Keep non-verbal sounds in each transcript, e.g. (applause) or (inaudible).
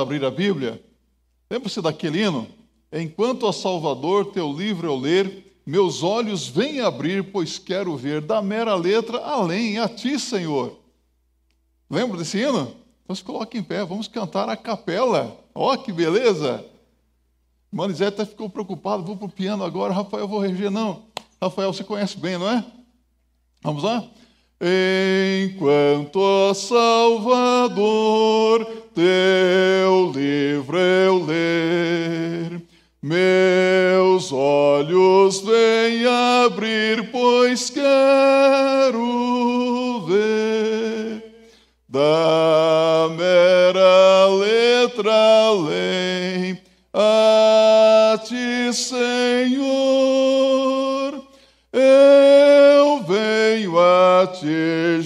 abrir a Bíblia? Lembra-se daquele hino? Enquanto a Salvador teu livro eu ler, meus olhos vêm abrir, pois quero ver da mera letra além, a ti, Senhor. Lembra desse hino? Então se coloque em pé, vamos cantar a capela. Ó, oh, que beleza! Manizete até ficou preocupado, vou para o piano agora, Rafael, vou reger. Não, Rafael, você conhece bem, não é? Vamos lá? Enquanto Salvador teu livro eu ler, meus olhos vêm abrir, pois quero ver da mera letra além a ti, Senhor.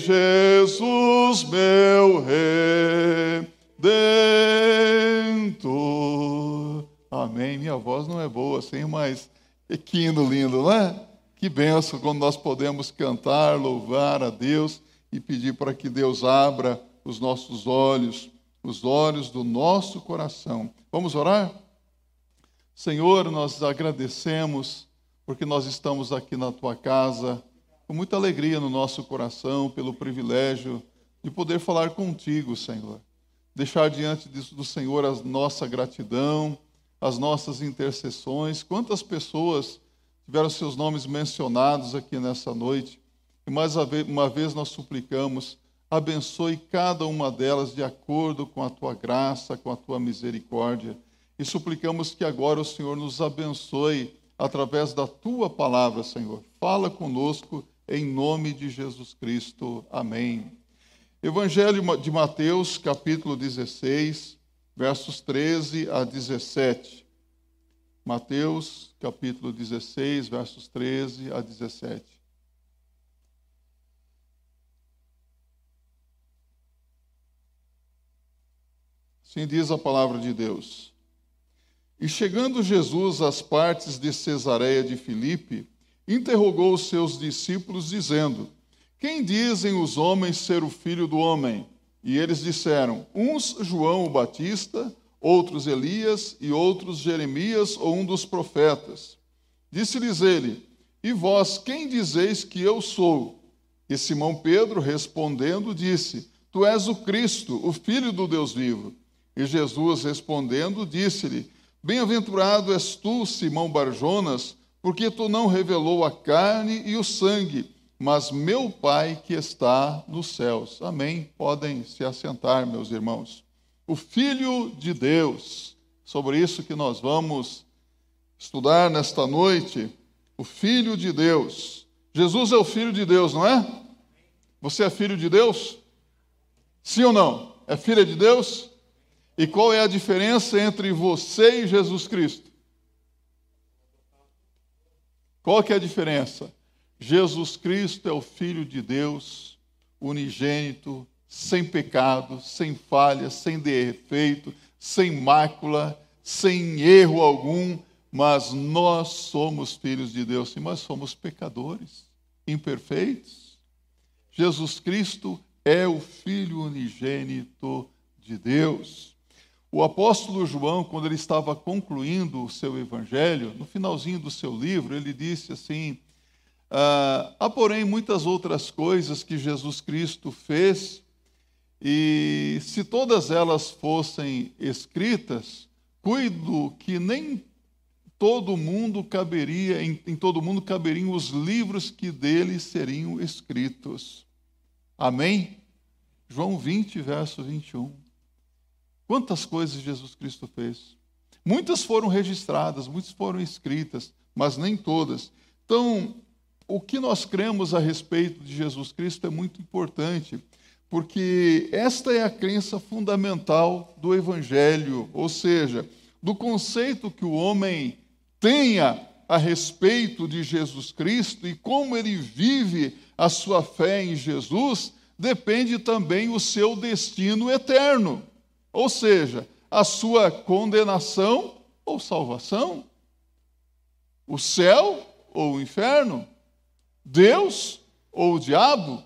Jesus, meu Redentor. Amém. Minha voz não é boa assim, mas que lindo, não é? Que benção quando nós podemos cantar, louvar a Deus e pedir para que Deus abra os nossos olhos, os olhos do nosso coração. Vamos orar? Senhor, nós agradecemos porque nós estamos aqui na tua casa com muita alegria no nosso coração pelo privilégio de poder falar contigo, Senhor. Deixar diante do Senhor a nossa gratidão, as nossas intercessões. Quantas pessoas tiveram seus nomes mencionados aqui nessa noite. E mais uma vez nós suplicamos, abençoe cada uma delas de acordo com a tua graça, com a tua misericórdia e suplicamos que agora o Senhor nos abençoe através da tua palavra, Senhor. Fala conosco em nome de Jesus Cristo. Amém. Evangelho de Mateus, capítulo 16, versos 13 a 17. Mateus, capítulo 16, versos 13 a 17. Assim diz a palavra de Deus. E chegando Jesus às partes de Cesareia de Filipe, interrogou os seus discípulos, dizendo: Quem dizem os homens ser o filho do homem? E eles disseram: Uns João o Batista, outros Elias, e outros Jeremias ou um dos profetas. Disse-lhes ele: E vós, quem dizeis que eu sou? E Simão Pedro, respondendo, disse: Tu és o Cristo, o Filho do Deus vivo. E Jesus, respondendo, disse-lhe: Bem-aventurado és tu, Simão Barjonas, porque tu não revelou a carne e o sangue, mas meu Pai que está nos céus. Amém. Podem se assentar, meus irmãos. O Filho de Deus, sobre isso que nós vamos estudar nesta noite, o Filho de Deus. Jesus é o Filho de Deus, não é? Você é filho de Deus? Sim ou não? É filha de Deus? E qual é a diferença entre você e Jesus Cristo? Qual que é a diferença? Jesus Cristo é o Filho de Deus, unigênito, sem pecado, sem falha, sem defeito, sem mácula, sem erro algum, mas nós somos filhos de Deus, sim, mas somos pecadores, imperfeitos. Jesus Cristo é o Filho unigênito de Deus. O apóstolo João, quando ele estava concluindo o seu evangelho, no finalzinho do seu livro, ele disse assim: ah, há, porém, muitas outras coisas que Jesus Cristo fez, e se todas elas fossem escritas, cuido que nem todo mundo caberia, em, em todo mundo caberiam os livros que dele seriam escritos. Amém? João 20, verso 21. Quantas coisas Jesus Cristo fez? Muitas foram registradas, muitas foram escritas, mas nem todas. Então, o que nós cremos a respeito de Jesus Cristo é muito importante, porque esta é a crença fundamental do Evangelho, ou seja, do conceito que o homem tenha a respeito de Jesus Cristo e como ele vive a sua fé em Jesus, depende também o seu destino eterno. Ou seja, a sua condenação ou salvação, o céu ou o inferno, Deus ou o diabo,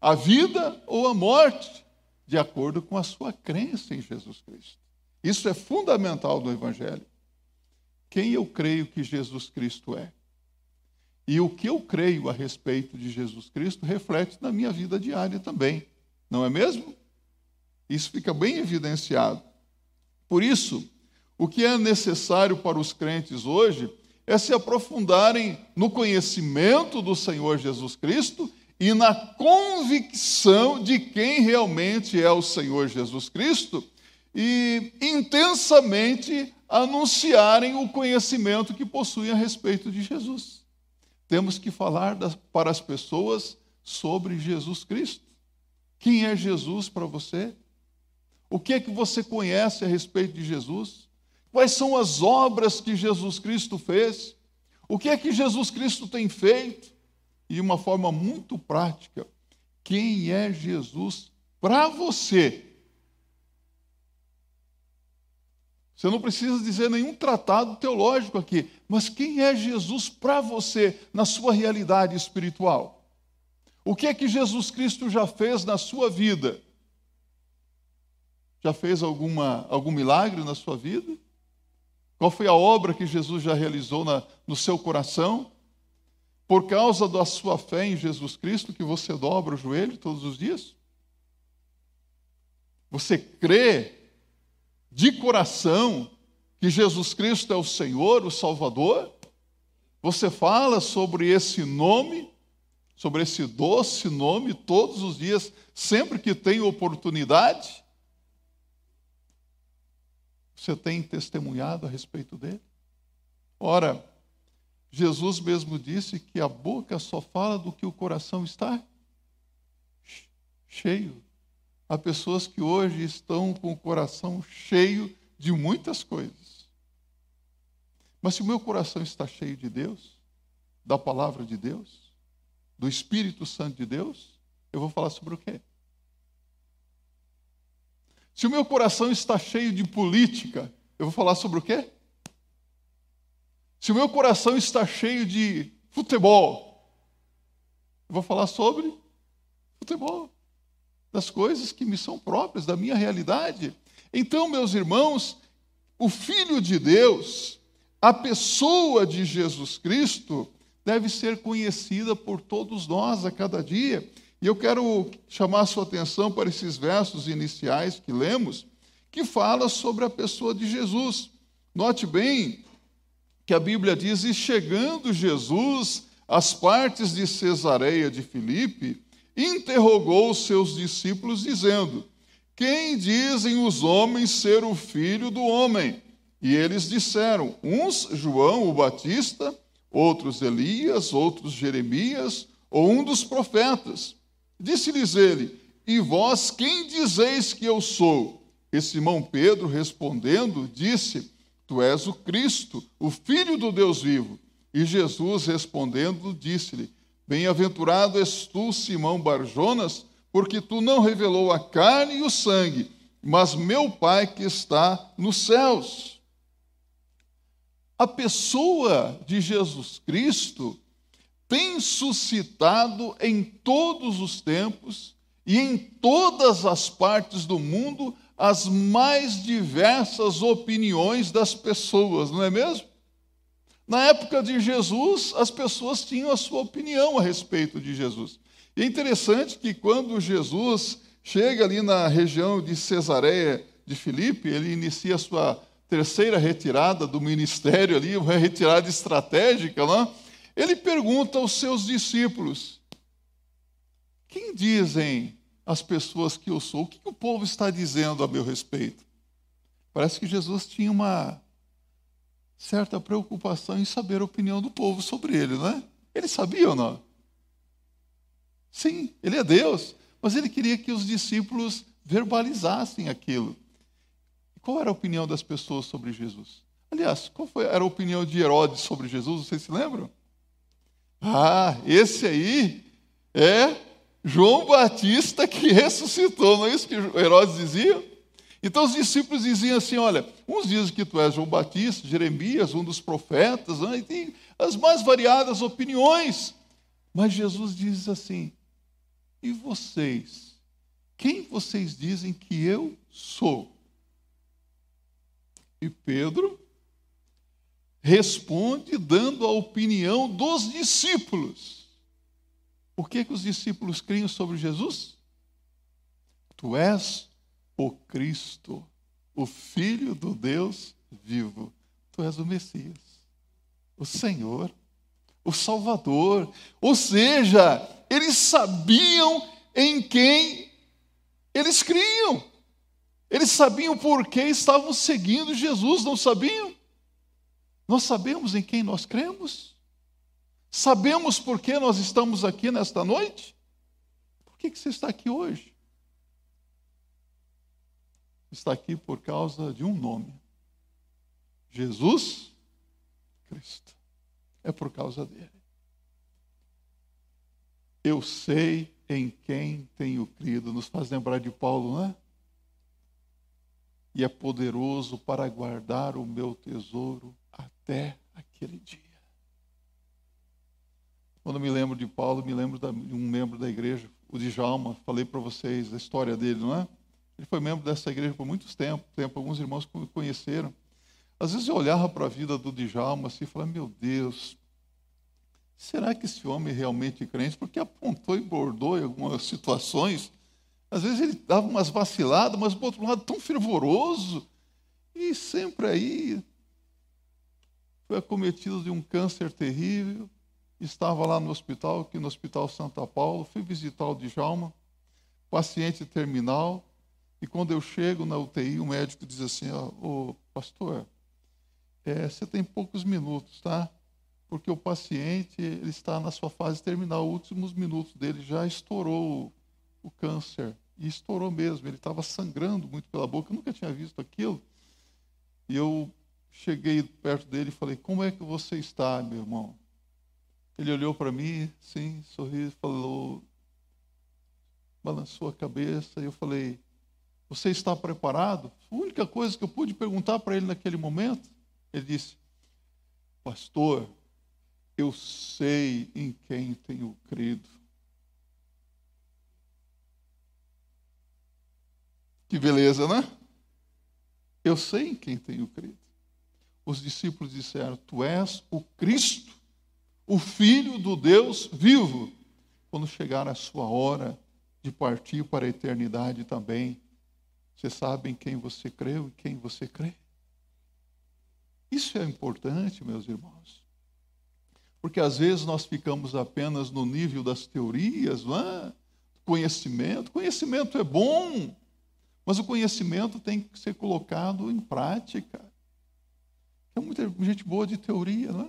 a vida ou a morte, de acordo com a sua crença em Jesus Cristo. Isso é fundamental no Evangelho. Quem eu creio que Jesus Cristo é? E o que eu creio a respeito de Jesus Cristo reflete na minha vida diária também, não é mesmo? Isso fica bem evidenciado. Por isso, o que é necessário para os crentes hoje é se aprofundarem no conhecimento do Senhor Jesus Cristo e na convicção de quem realmente é o Senhor Jesus Cristo e intensamente anunciarem o conhecimento que possuem a respeito de Jesus. Temos que falar das, para as pessoas sobre Jesus Cristo. Quem é Jesus para você? O que é que você conhece a respeito de Jesus? Quais são as obras que Jesus Cristo fez? O que é que Jesus Cristo tem feito? E de uma forma muito prática, quem é Jesus para você? Você não precisa dizer nenhum tratado teológico aqui, mas quem é Jesus para você na sua realidade espiritual? O que é que Jesus Cristo já fez na sua vida? Já fez alguma, algum milagre na sua vida? Qual foi a obra que Jesus já realizou na, no seu coração? Por causa da sua fé em Jesus Cristo, que você dobra o joelho todos os dias? Você crê de coração que Jesus Cristo é o Senhor, o Salvador, você fala sobre esse nome, sobre esse doce nome, todos os dias, sempre que tem oportunidade. Você tem testemunhado a respeito dele? Ora, Jesus mesmo disse que a boca só fala do que o coração está cheio. Há pessoas que hoje estão com o coração cheio de muitas coisas. Mas se o meu coração está cheio de Deus, da palavra de Deus, do Espírito Santo de Deus, eu vou falar sobre o quê? Se o meu coração está cheio de política, eu vou falar sobre o quê? Se o meu coração está cheio de futebol, eu vou falar sobre futebol das coisas que me são próprias, da minha realidade. Então, meus irmãos, o Filho de Deus, a pessoa de Jesus Cristo, deve ser conhecida por todos nós a cada dia. E eu quero chamar a sua atenção para esses versos iniciais que lemos, que fala sobre a pessoa de Jesus. Note bem que a Bíblia diz: E chegando Jesus às partes de Cesareia de Filipe, interrogou os seus discípulos, dizendo: Quem dizem os homens ser o filho do homem? E eles disseram: Uns João o Batista, outros Elias, outros Jeremias, ou um dos profetas. Disse-lhes ele: E vós quem dizeis que eu sou? E Simão Pedro, respondendo, disse: Tu és o Cristo, o Filho do Deus vivo. E Jesus, respondendo, disse-lhe: Bem-aventurado és tu, Simão Barjonas, porque tu não revelou a carne e o sangue, mas meu Pai que está nos céus. A pessoa de Jesus Cristo tem suscitado em todos os tempos e em todas as partes do mundo as mais diversas opiniões das pessoas, não é mesmo? Na época de Jesus, as pessoas tinham a sua opinião a respeito de Jesus. E é interessante que quando Jesus chega ali na região de Cesareia de Filipe, ele inicia a sua terceira retirada do ministério ali, uma retirada estratégica lá, ele pergunta aos seus discípulos: Quem dizem as pessoas que eu sou? O que o povo está dizendo a meu respeito? Parece que Jesus tinha uma certa preocupação em saber a opinião do povo sobre ele, não é? Ele sabia ou não? Sim, ele é Deus, mas ele queria que os discípulos verbalizassem aquilo. Qual era a opinião das pessoas sobre Jesus? Aliás, qual foi, era a opinião de Herodes sobre Jesus? Vocês se lembram? Ah, esse aí é João Batista que (laughs) ressuscitou, não é isso que Herodes dizia? Então os discípulos diziam assim: olha, uns dizem que tu és João Batista, Jeremias, um dos profetas, né? e tem as mais variadas opiniões. Mas Jesus diz assim: e vocês? Quem vocês dizem que eu sou? E Pedro responde dando a opinião dos discípulos. Por que, que os discípulos criam sobre Jesus? Tu és o Cristo, o Filho do Deus vivo. Tu és o Messias, o Senhor, o Salvador. Ou seja, eles sabiam em quem eles criam. Eles sabiam por que estavam seguindo Jesus, não sabiam? Nós sabemos em quem nós cremos? Sabemos por que nós estamos aqui nesta noite? Por que, você está aqui hoje? Está aqui por causa de um nome: Jesus Cristo. É por causa dele. Eu sei em quem tenho crido. Nos faz lembrar de Paulo, não é? E é poderoso para guardar o meu tesouro até aquele dia. Quando me lembro de Paulo, me lembro de um membro da igreja, o Djalma, falei para vocês a história dele, não é? Ele foi membro dessa igreja por muitos tempo, tempo alguns irmãos conheceram. Às vezes eu olhava para a vida do Djalma assim e falava, meu Deus, será que esse homem é realmente crente? Porque apontou e bordou em algumas situações. Às vezes ele dava umas vaciladas, mas, por outro lado, tão fervoroso. E sempre aí foi acometido de um câncer terrível, estava lá no hospital, aqui no Hospital Santa Paulo, fui visitar o Djalma, paciente terminal, e quando eu chego na UTI, o médico diz assim, ó, oh, pastor, é, você tem poucos minutos, tá? Porque o paciente ele está na sua fase terminal, os últimos minutos dele já estourou o, o câncer, e estourou mesmo, ele estava sangrando muito pela boca, eu nunca tinha visto aquilo, e eu cheguei perto dele e falei: Como é que você está, meu irmão? Ele olhou para mim, sim, sorriu, falou, balançou a cabeça, e eu falei: Você está preparado? A única coisa que eu pude perguntar para ele naquele momento, ele disse: Pastor, eu sei em quem tenho crido. Que beleza, né? Eu sei em quem tenho crido os discípulos disseram: Tu és o Cristo, o Filho do Deus vivo. Quando chegar a sua hora de partir para a eternidade também, você sabe em quem você creu e quem você crê? Isso é importante, meus irmãos. Porque às vezes nós ficamos apenas no nível das teorias, não é? conhecimento. Conhecimento é bom, mas o conhecimento tem que ser colocado em prática. Tem muita gente boa de teoria, não é?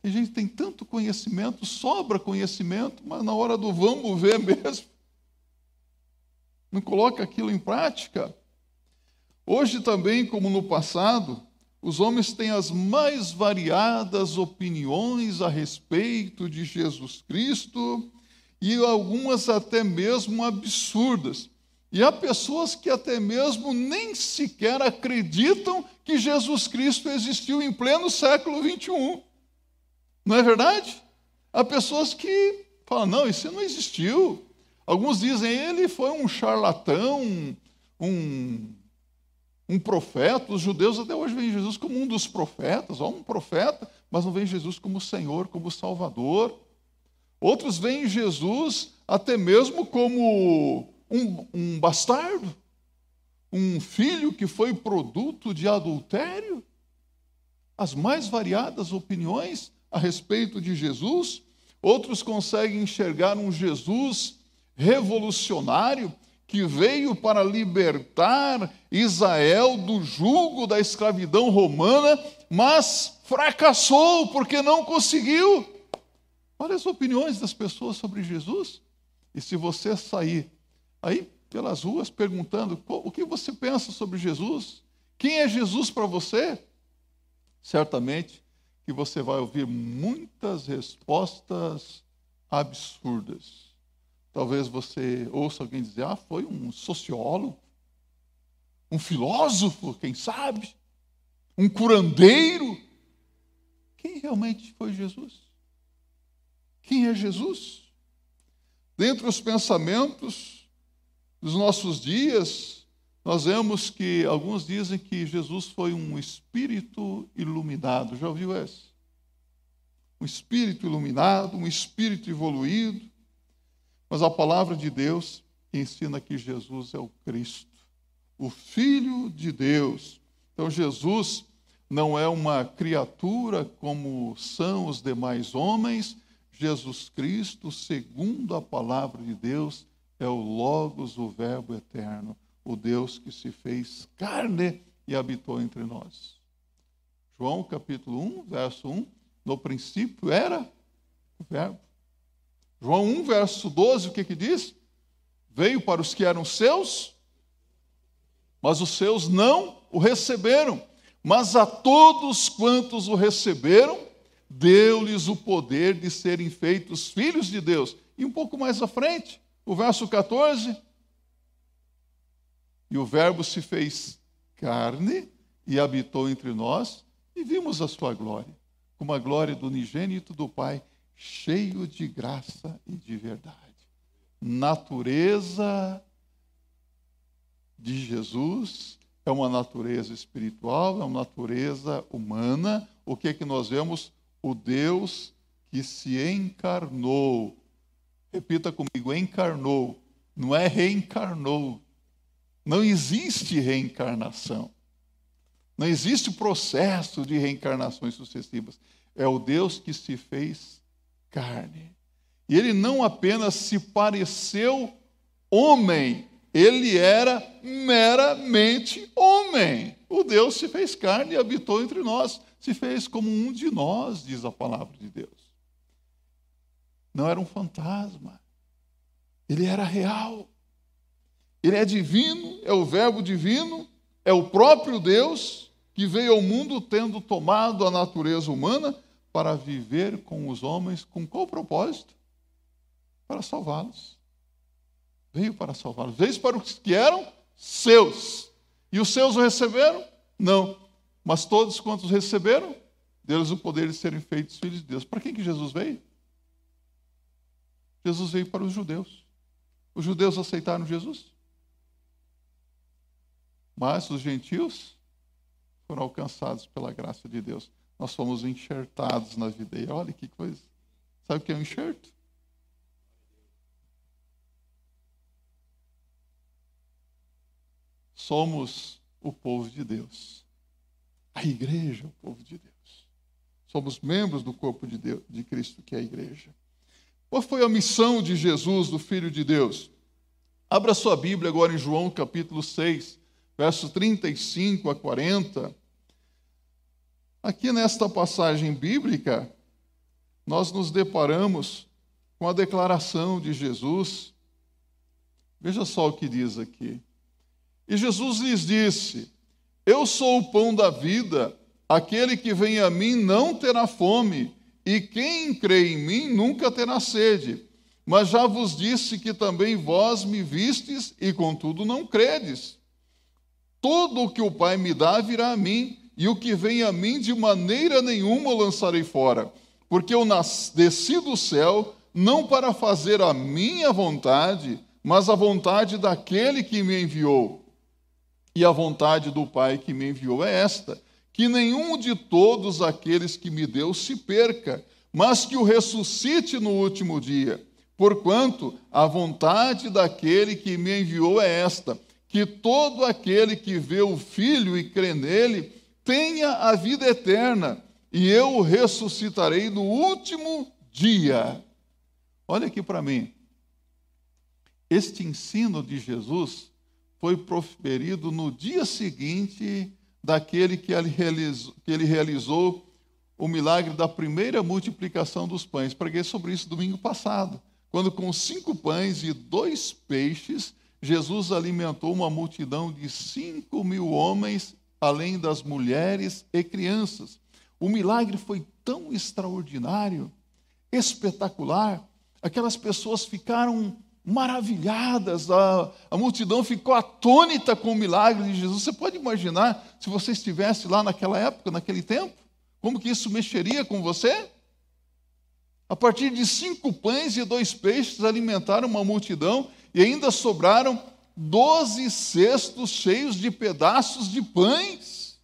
Tem gente que tem tanto conhecimento, sobra conhecimento, mas na hora do vamos ver (laughs) mesmo, não coloca aquilo em prática. Hoje também, como no passado, os homens têm as mais variadas opiniões a respeito de Jesus Cristo e algumas até mesmo absurdas. E há pessoas que até mesmo nem sequer acreditam que Jesus Cristo existiu em pleno século 21. Não é verdade? Há pessoas que falam: não, isso não existiu. Alguns dizem ele foi um charlatão, um, um profeta. Os judeus até hoje veem Jesus como um dos profetas, ou um profeta, mas não veem Jesus como Senhor, como Salvador. Outros veem Jesus até mesmo como um, um bastardo, um filho que foi produto de adultério, as mais variadas opiniões a respeito de Jesus. Outros conseguem enxergar um Jesus revolucionário que veio para libertar Israel do jugo da escravidão romana, mas fracassou porque não conseguiu. Olha as opiniões das pessoas sobre Jesus. E se você sair aí pelas ruas perguntando o que você pensa sobre Jesus, quem é Jesus para você, certamente que você vai ouvir muitas respostas absurdas. Talvez você ouça alguém dizer: ah, foi um sociólogo, um filósofo, quem sabe, um curandeiro. Quem realmente foi Jesus? Quem é Jesus? Dentre os pensamentos dos nossos dias, nós vemos que alguns dizem que Jesus foi um espírito iluminado. Já ouviu esse? Um espírito iluminado, um espírito evoluído. Mas a palavra de Deus ensina que Jesus é o Cristo, o Filho de Deus. Então, Jesus não é uma criatura como são os demais homens. Jesus Cristo, segundo a palavra de Deus, é o Logos, o Verbo eterno, o Deus que se fez carne e habitou entre nós. João capítulo 1, verso 1, no princípio era o Verbo. João 1, verso 12, o que que diz? Veio para os que eram seus, mas os seus não o receberam. Mas a todos quantos o receberam, deu-lhes o poder de serem feitos filhos de Deus. E um pouco mais à frente, o verso 14. E o Verbo se fez carne e habitou entre nós, e vimos a sua glória, como a glória do unigênito do Pai, cheio de graça e de verdade. Natureza de Jesus é uma natureza espiritual, é uma natureza humana. O que é que nós vemos? O Deus que se encarnou. Repita comigo, encarnou. Não é reencarnou. Não existe reencarnação. Não existe processo de reencarnações sucessivas. É o Deus que se fez carne. E ele não apenas se pareceu homem, ele era meramente homem. O Deus se fez carne e habitou entre nós, se fez como um de nós, diz a palavra de Deus. Não era um fantasma, ele era real. Ele é divino, é o Verbo divino, é o próprio Deus que veio ao mundo tendo tomado a natureza humana para viver com os homens com qual propósito? Para salvá-los veio para salvá-los. Veio para os que eram seus. E os seus o receberam? Não. Mas todos quantos receberam, deles o poder de serem feitos filhos de Deus. Para quem que Jesus veio? Jesus veio para os judeus. Os judeus aceitaram Jesus. Mas os gentios foram alcançados pela graça de Deus. Nós fomos enxertados na videira. Olha que coisa. Sabe o que é um enxerto? somos o povo de Deus. A igreja é o povo de Deus. Somos membros do corpo de, Deus, de Cristo, que é a igreja. Qual foi a missão de Jesus, do Filho de Deus? Abra sua Bíblia agora em João capítulo 6, verso 35 a 40. Aqui nesta passagem bíblica, nós nos deparamos com a declaração de Jesus. Veja só o que diz aqui. E Jesus lhes disse: Eu sou o pão da vida, aquele que vem a mim não terá fome, e quem crê em mim nunca terá sede. Mas já vos disse que também vós me vistes, e contudo não credes. Todo o que o Pai me dá virá a mim, e o que vem a mim de maneira nenhuma o lançarei fora, porque eu desci do céu não para fazer a minha vontade, mas a vontade daquele que me enviou. E a vontade do Pai que me enviou é esta: que nenhum de todos aqueles que me deu se perca, mas que o ressuscite no último dia. Porquanto a vontade daquele que me enviou é esta: que todo aquele que vê o Filho e crê nele tenha a vida eterna, e eu o ressuscitarei no último dia. Olha aqui para mim. Este ensino de Jesus foi proferido no dia seguinte daquele que ele realizou, que ele realizou o milagre da primeira multiplicação dos pães. Preguei sobre isso domingo passado, quando com cinco pães e dois peixes, Jesus alimentou uma multidão de cinco mil homens, além das mulheres e crianças. O milagre foi tão extraordinário, espetacular, aquelas pessoas ficaram maravilhadas, a, a multidão ficou atônita com o milagre de Jesus. Você pode imaginar se você estivesse lá naquela época, naquele tempo? Como que isso mexeria com você? A partir de cinco pães e dois peixes alimentaram uma multidão e ainda sobraram doze cestos cheios de pedaços de pães.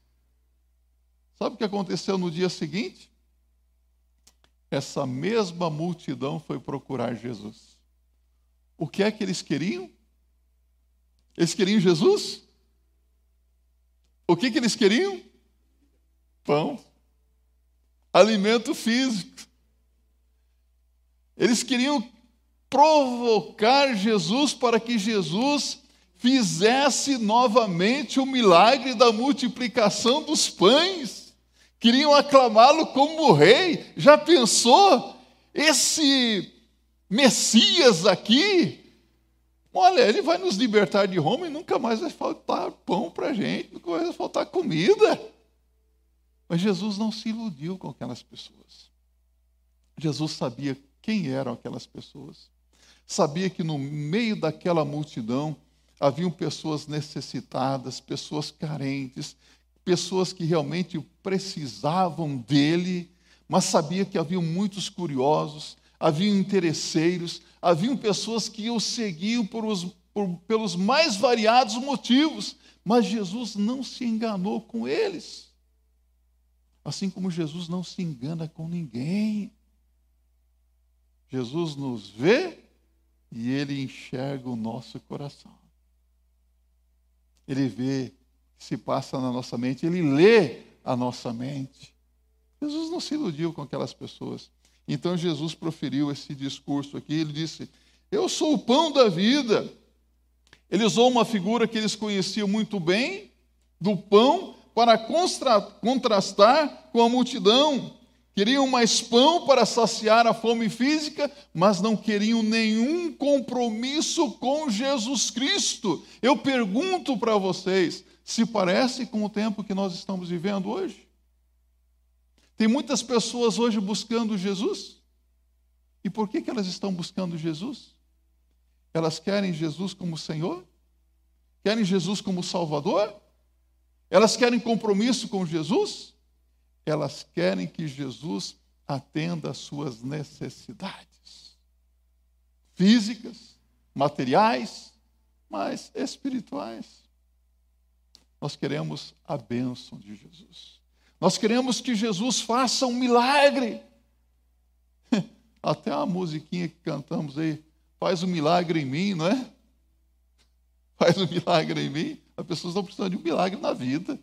Sabe o que aconteceu no dia seguinte? Essa mesma multidão foi procurar Jesus. O que é que eles queriam? Eles queriam Jesus? O que, que eles queriam? Pão. Alimento físico. Eles queriam provocar Jesus para que Jesus fizesse novamente o milagre da multiplicação dos pães. Queriam aclamá-lo como rei. Já pensou? Esse Messias aqui, olha, ele vai nos libertar de Roma e nunca mais vai faltar pão para a gente, nunca mais vai faltar comida. Mas Jesus não se iludiu com aquelas pessoas. Jesus sabia quem eram aquelas pessoas. Sabia que no meio daquela multidão haviam pessoas necessitadas, pessoas carentes, pessoas que realmente precisavam dele, mas sabia que haviam muitos curiosos, haviam interesseiros, haviam pessoas que o seguiam por os, por, pelos mais variados motivos, mas Jesus não se enganou com eles. Assim como Jesus não se engana com ninguém. Jesus nos vê e ele enxerga o nosso coração. Ele vê o que se passa na nossa mente, ele lê a nossa mente. Jesus não se iludiu com aquelas pessoas. Então Jesus proferiu esse discurso aqui, ele disse: Eu sou o pão da vida. Ele usou uma figura que eles conheciam muito bem, do pão, para contrastar com a multidão. Queriam mais pão para saciar a fome física, mas não queriam nenhum compromisso com Jesus Cristo. Eu pergunto para vocês: se parece com o tempo que nós estamos vivendo hoje? Tem muitas pessoas hoje buscando Jesus. E por que, que elas estão buscando Jesus? Elas querem Jesus como Senhor? Querem Jesus como Salvador? Elas querem compromisso com Jesus? elas querem que Jesus atenda às suas necessidades físicas, materiais, mas espirituais. Nós queremos a bênção de Jesus. Nós queremos que Jesus faça um milagre. (laughs) Até a musiquinha que cantamos aí, faz um milagre em mim, não é? (laughs) Faz um milagre em mim. As pessoas estão precisando de um milagre na vida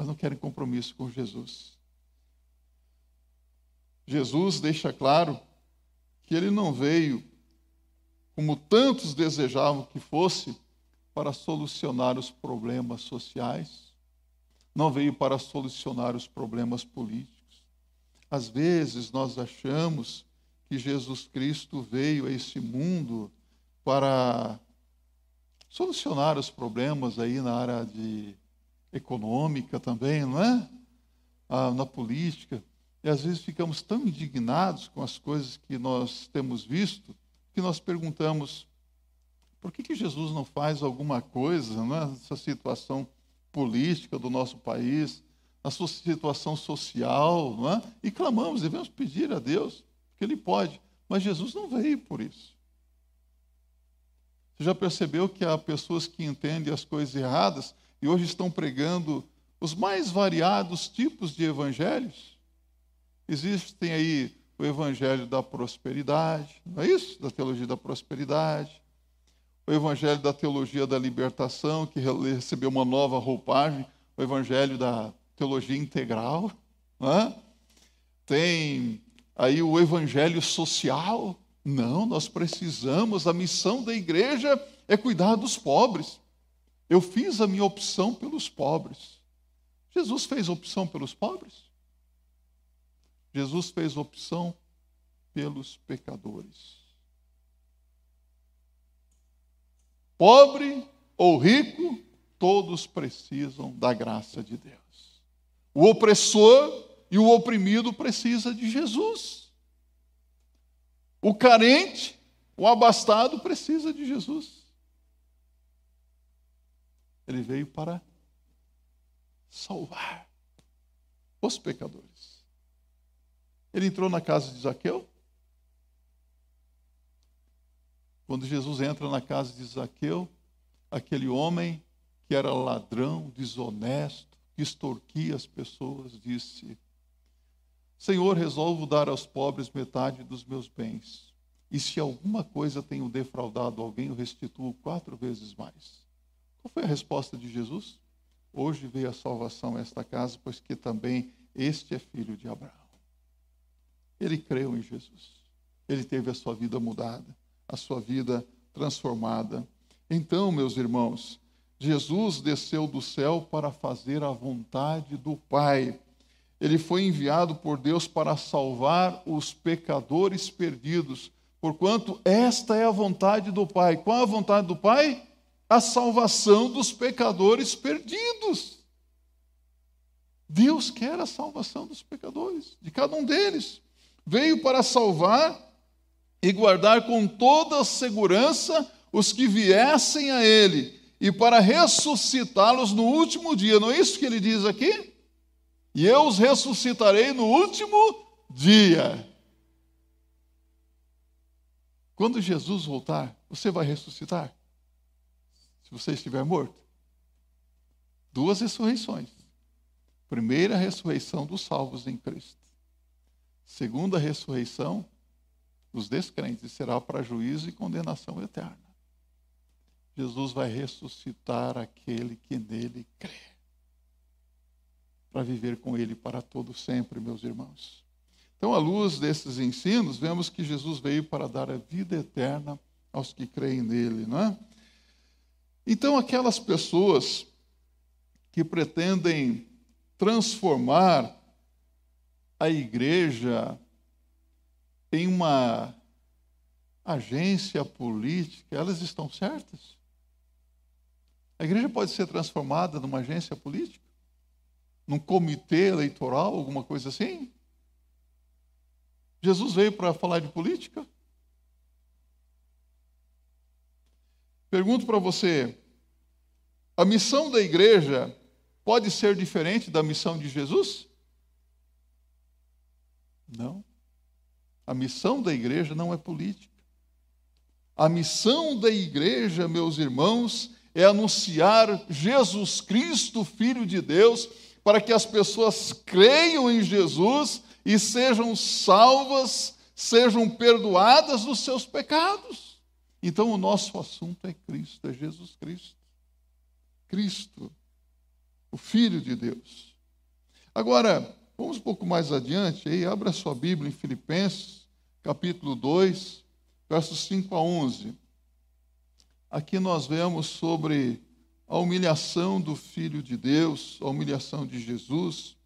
mas não querem compromisso com Jesus. Jesus deixa claro que ele não veio, como tantos desejavam que fosse, para solucionar os problemas sociais, não veio para solucionar os problemas políticos. Às vezes nós achamos que Jesus Cristo veio a esse mundo para solucionar os problemas aí na área de econômica também, não é? Ah, na política. E às vezes ficamos tão indignados com as coisas que nós temos visto, que nós perguntamos: por que, que Jesus não faz alguma coisa é? nessa situação política do nosso país, na sua situação social, não é? e clamamos, devemos pedir a Deus, que Ele pode, mas Jesus não veio por isso. Você já percebeu que há pessoas que entendem as coisas erradas e hoje estão pregando os mais variados tipos de evangelhos. Existem aí o evangelho da prosperidade, não é isso? Da teologia da prosperidade. O evangelho da teologia da libertação, que recebeu uma nova roupagem, o evangelho da teologia integral. É? Tem aí o evangelho social. Não, nós precisamos, a missão da igreja é cuidar dos pobres. Eu fiz a minha opção pelos pobres. Jesus fez opção pelos pobres? Jesus fez opção pelos pecadores. Pobre ou rico, todos precisam da graça de Deus. O opressor e o oprimido precisa de Jesus. O carente, o abastado precisa de Jesus. Ele veio para salvar os pecadores. Ele entrou na casa de Zaqueu. Quando Jesus entra na casa de Zaqueu, aquele homem que era ladrão, desonesto, que extorquia as pessoas, disse: Senhor, resolvo dar aos pobres metade dos meus bens. E se alguma coisa tenho defraudado alguém, eu restituo quatro vezes mais. Qual foi a resposta de Jesus? Hoje veio a salvação a esta casa, pois que também este é filho de Abraão. Ele creu em Jesus. Ele teve a sua vida mudada, a sua vida transformada. Então, meus irmãos, Jesus desceu do céu para fazer a vontade do Pai. Ele foi enviado por Deus para salvar os pecadores perdidos, porquanto esta é a vontade do Pai. Qual a vontade do Pai? A salvação dos pecadores perdidos. Deus quer a salvação dos pecadores, de cada um deles. Veio para salvar e guardar com toda segurança os que viessem a Ele e para ressuscitá-los no último dia. Não é isso que ele diz aqui? E eu os ressuscitarei no último dia. Quando Jesus voltar, você vai ressuscitar? Se você estiver morto? Duas ressurreições. Primeira ressurreição dos salvos em Cristo. Segunda ressurreição dos descrentes será para juízo e condenação eterna. Jesus vai ressuscitar aquele que nele crê. Para viver com ele para todo sempre, meus irmãos. Então, à luz desses ensinos, vemos que Jesus veio para dar a vida eterna aos que creem nele, não é? Então, aquelas pessoas que pretendem transformar a igreja em uma agência política, elas estão certas? A igreja pode ser transformada numa agência política? Num comitê eleitoral, alguma coisa assim? Jesus veio para falar de política? Pergunto para você: a missão da igreja pode ser diferente da missão de Jesus? Não. A missão da igreja não é política. A missão da igreja, meus irmãos, é anunciar Jesus Cristo, Filho de Deus, para que as pessoas creiam em Jesus e sejam salvas, sejam perdoadas dos seus pecados. Então, o nosso assunto é Cristo, é Jesus Cristo. Cristo, o Filho de Deus. Agora, vamos um pouco mais adiante, aí, abra sua Bíblia em Filipenses, capítulo 2, versos 5 a 11. Aqui nós vemos sobre a humilhação do Filho de Deus, a humilhação de Jesus.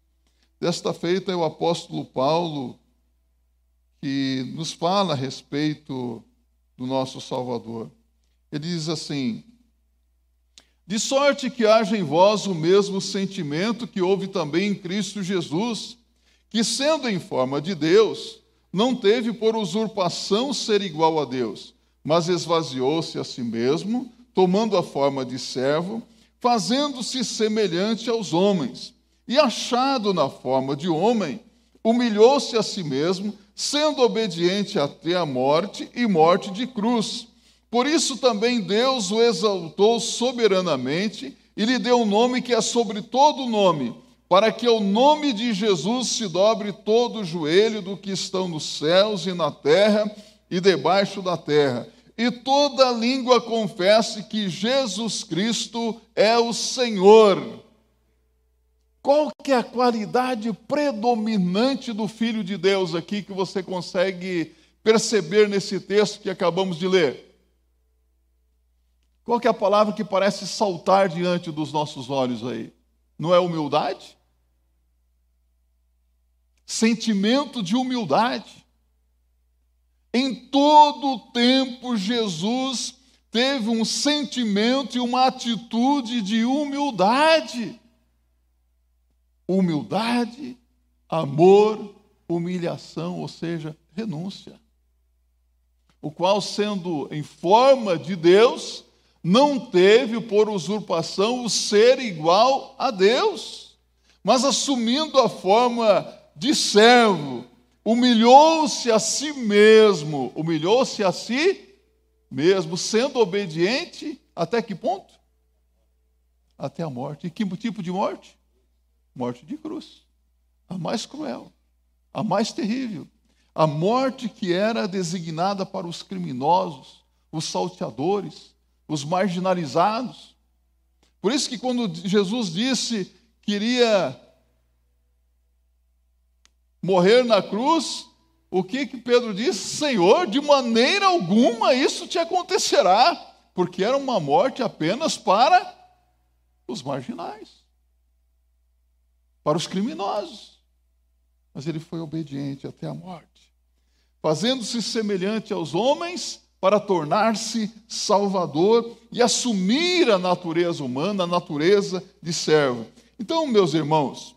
Desta feita é o apóstolo Paulo que nos fala a respeito do nosso Salvador. Ele diz assim: De sorte que haja em vós o mesmo sentimento que houve também em Cristo Jesus, que, sendo em forma de Deus, não teve por usurpação ser igual a Deus mas esvaziou-se a si mesmo, tomando a forma de servo, fazendo-se semelhante aos homens. E achado na forma de homem, humilhou-se a si mesmo, sendo obediente até a morte e morte de cruz. Por isso também Deus o exaltou soberanamente e lhe deu um nome que é sobre todo nome, para que ao nome de Jesus se dobre todo o joelho do que estão nos céus e na terra e debaixo da terra e toda língua confesse que Jesus Cristo é o Senhor. Qual que é a qualidade predominante do Filho de Deus aqui que você consegue perceber nesse texto que acabamos de ler? Qual que é a palavra que parece saltar diante dos nossos olhos aí? Não é humildade? Sentimento de humildade. Em todo o tempo, Jesus teve um sentimento e uma atitude de humildade. Humildade, amor, humilhação, ou seja, renúncia. O qual, sendo em forma de Deus, não teve por usurpação o ser igual a Deus, mas assumindo a forma de servo, humilhou-se a si mesmo, humilhou-se a si mesmo sendo obediente, até que ponto? Até a morte. E que tipo de morte? Morte de cruz. A mais cruel, a mais terrível. A morte que era designada para os criminosos, os salteadores, os marginalizados. Por isso que quando Jesus disse que iria morrer na cruz, o que, que Pedro disse? Senhor, de maneira alguma isso te acontecerá, porque era uma morte apenas para os marginais, para os criminosos. Mas ele foi obediente até a morte, fazendo-se semelhante aos homens para tornar-se salvador e assumir a natureza humana, a natureza de servo. Então, meus irmãos,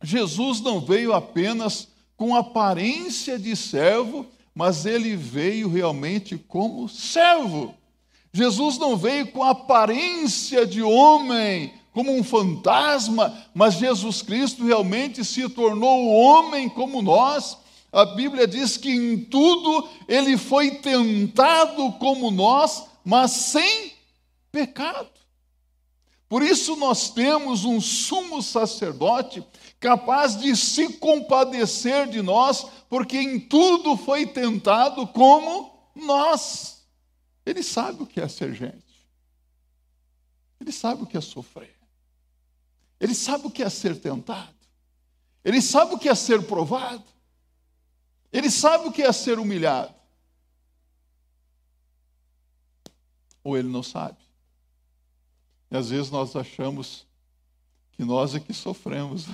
Jesus não veio apenas com aparência de servo, mas ele veio realmente como servo. Jesus não veio com aparência de homem, como um fantasma, mas Jesus Cristo realmente se tornou homem como nós. A Bíblia diz que em tudo ele foi tentado como nós, mas sem pecado. Por isso nós temos um sumo sacerdote capaz de se compadecer de nós, porque em tudo foi tentado como nós. Ele sabe o que é ser gente. Ele sabe o que é sofrer. Ele sabe o que é ser tentado. Ele sabe o que é ser provado. Ele sabe o que é ser humilhado. Ou ele não sabe. E às vezes nós achamos que nós é que sofremos.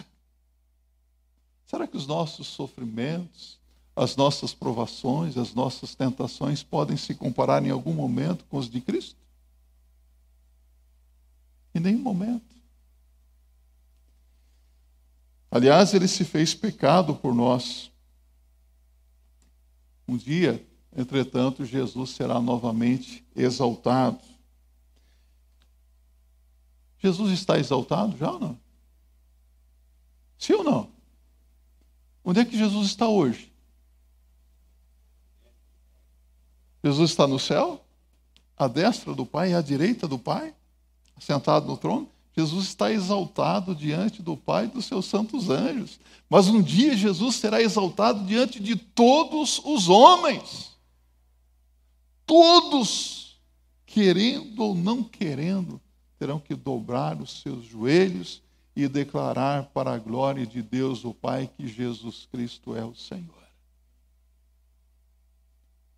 Será que os nossos sofrimentos, as nossas provações, as nossas tentações podem se comparar em algum momento com os de Cristo? Em nenhum momento. Aliás, ele se fez pecado por nós. Um dia, entretanto, Jesus será novamente exaltado. Jesus está exaltado já ou não? Sim ou não? Onde é que Jesus está hoje? Jesus está no céu, à destra do Pai e à direita do Pai, sentado no trono. Jesus está exaltado diante do Pai e dos seus santos anjos. Mas um dia Jesus será exaltado diante de todos os homens. Todos, querendo ou não querendo, terão que dobrar os seus joelhos e declarar para a glória de Deus o Pai que Jesus Cristo é o Senhor.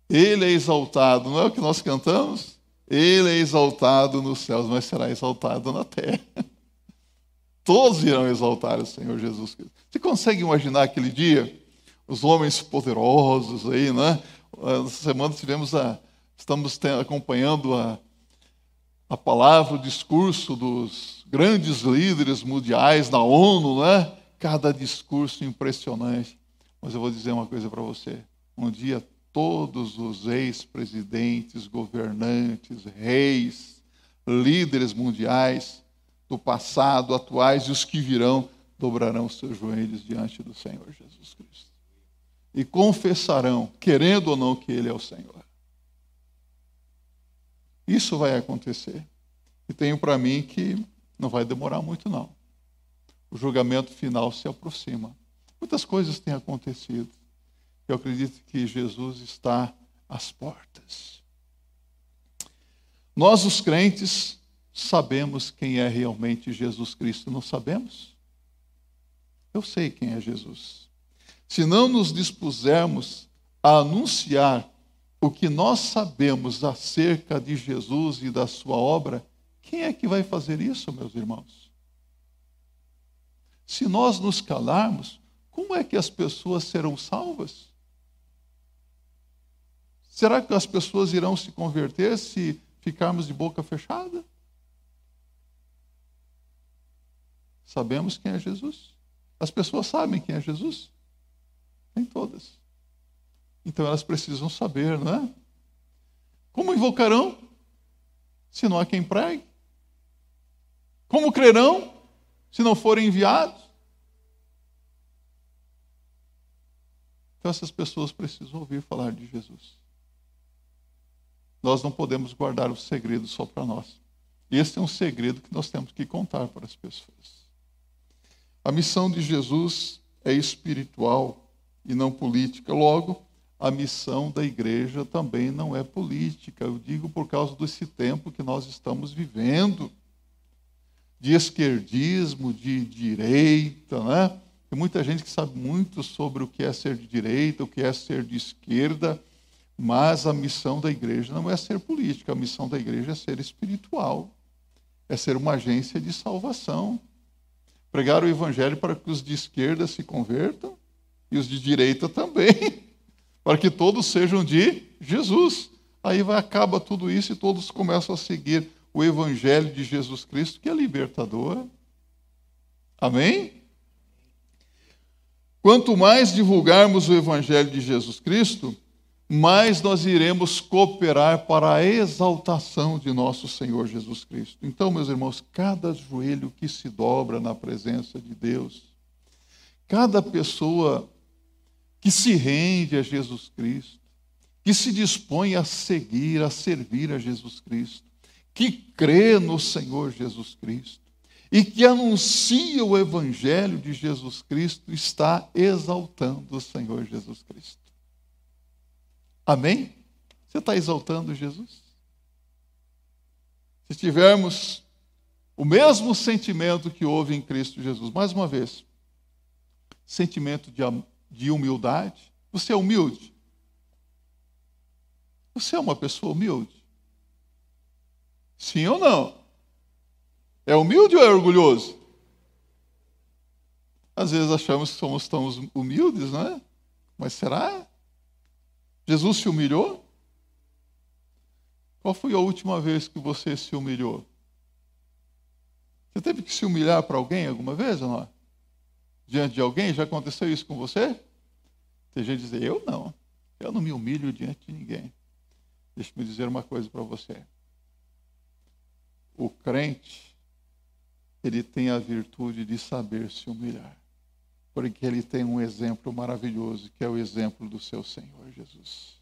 Ele é exaltado, não é o que nós cantamos? Ele é exaltado nos céus, mas será exaltado na terra. (laughs) Todos irão exaltar o Senhor Jesus Cristo. Você consegue imaginar aquele dia? Os homens poderosos aí, né? Essa semana tivemos a. Estamos acompanhando a, a palavra, o discurso dos grandes líderes mundiais na ONU, né? Cada discurso impressionante. Mas eu vou dizer uma coisa para você. Um dia todos os ex-presidentes, governantes, reis, líderes mundiais do passado, atuais e os que virão, dobrarão os seus joelhos diante do Senhor Jesus Cristo. E confessarão, querendo ou não, que Ele é o Senhor. Isso vai acontecer. E tenho para mim que não vai demorar muito, não. O julgamento final se aproxima. Muitas coisas têm acontecido. Eu acredito que Jesus está às portas. Nós, os crentes, sabemos quem é realmente Jesus Cristo, não sabemos? Eu sei quem é Jesus. Se não nos dispusermos a anunciar o que nós sabemos acerca de Jesus e da sua obra, quem é que vai fazer isso, meus irmãos? Se nós nos calarmos, como é que as pessoas serão salvas? Será que as pessoas irão se converter se ficarmos de boca fechada? Sabemos quem é Jesus. As pessoas sabem quem é Jesus? Nem todas. Então elas precisam saber, não é? Como invocarão se não há quem pregue? Como crerão se não forem enviados? Então essas pessoas precisam ouvir falar de Jesus. Nós não podemos guardar o segredo só para nós. Esse é um segredo que nós temos que contar para as pessoas. A missão de Jesus é espiritual e não política. Logo, a missão da igreja também não é política. Eu digo por causa desse tempo que nós estamos vivendo de esquerdismo, de direita, né? Tem muita gente que sabe muito sobre o que é ser de direita, o que é ser de esquerda, mas a missão da igreja não é ser política, a missão da igreja é ser espiritual, é ser uma agência de salvação. Pregar o evangelho para que os de esquerda se convertam e os de direita também, (laughs) para que todos sejam de Jesus. Aí vai acaba tudo isso e todos começam a seguir o Evangelho de Jesus Cristo, que é libertador. Amém? Quanto mais divulgarmos o Evangelho de Jesus Cristo, mais nós iremos cooperar para a exaltação de nosso Senhor Jesus Cristo. Então, meus irmãos, cada joelho que se dobra na presença de Deus, cada pessoa que se rende a Jesus Cristo, que se dispõe a seguir, a servir a Jesus Cristo, que crê no Senhor Jesus Cristo e que anuncia o Evangelho de Jesus Cristo está exaltando o Senhor Jesus Cristo. Amém? Você está exaltando Jesus? Se tivermos o mesmo sentimento que houve em Cristo Jesus, mais uma vez, sentimento de, de humildade, você é humilde? Você é uma pessoa humilde? Sim ou não? É humilde ou é orgulhoso? Às vezes achamos que somos tão humildes, não é? Mas será? Jesus se humilhou? Qual foi a última vez que você se humilhou? Você teve que se humilhar para alguém alguma vez ou não? Diante de alguém? Já aconteceu isso com você? Tem gente que diz, eu não. Eu não me humilho diante de ninguém. Deixa-me dizer uma coisa para você o crente, ele tem a virtude de saber se humilhar. Porque ele tem um exemplo maravilhoso, que é o exemplo do seu Senhor Jesus.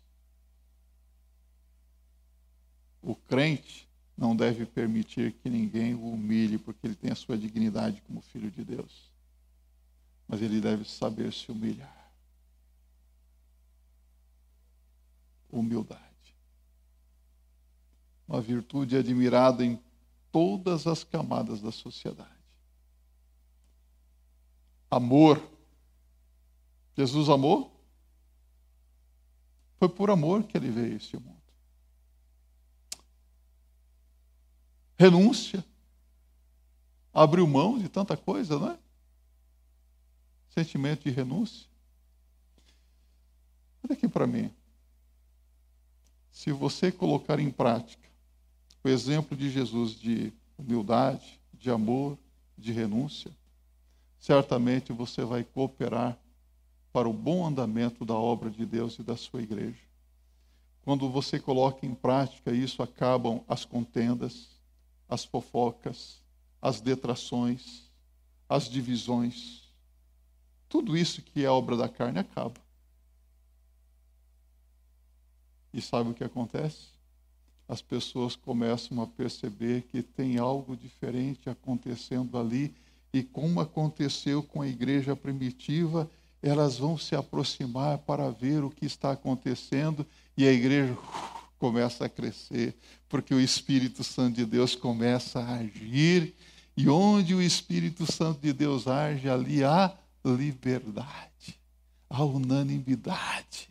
O crente não deve permitir que ninguém o humilhe, porque ele tem a sua dignidade como filho de Deus. Mas ele deve saber se humilhar. Humildade. Uma virtude admirada em todas as camadas da sociedade. Amor. Jesus amou? Foi por amor que ele veio a este mundo. Renúncia. Abriu mão de tanta coisa, não é? Sentimento de renúncia. Olha aqui para mim. Se você colocar em prática o exemplo de Jesus de humildade, de amor, de renúncia, certamente você vai cooperar para o bom andamento da obra de Deus e da sua igreja. Quando você coloca em prática isso, acabam as contendas, as fofocas, as detrações, as divisões. Tudo isso que é obra da carne acaba. E sabe o que acontece? as pessoas começam a perceber que tem algo diferente acontecendo ali, e como aconteceu com a igreja primitiva, elas vão se aproximar para ver o que está acontecendo, e a igreja uh, começa a crescer, porque o Espírito Santo de Deus começa a agir, e onde o Espírito Santo de Deus age, ali há liberdade, a unanimidade,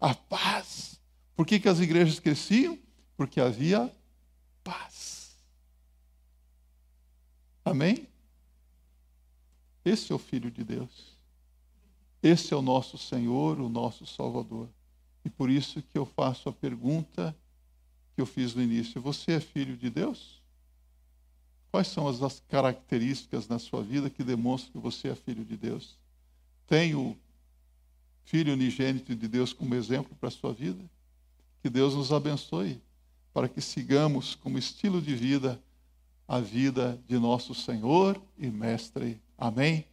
a paz. Por que, que as igrejas cresciam? Porque havia paz. Amém? Esse é o Filho de Deus. Esse é o nosso Senhor, o nosso Salvador. E por isso que eu faço a pergunta que eu fiz no início: Você é filho de Deus? Quais são as características na sua vida que demonstram que você é filho de Deus? Tem o Filho unigênito de Deus como exemplo para a sua vida? Que Deus nos abençoe para que sigamos como estilo de vida a vida de nosso Senhor e Mestre. Amém?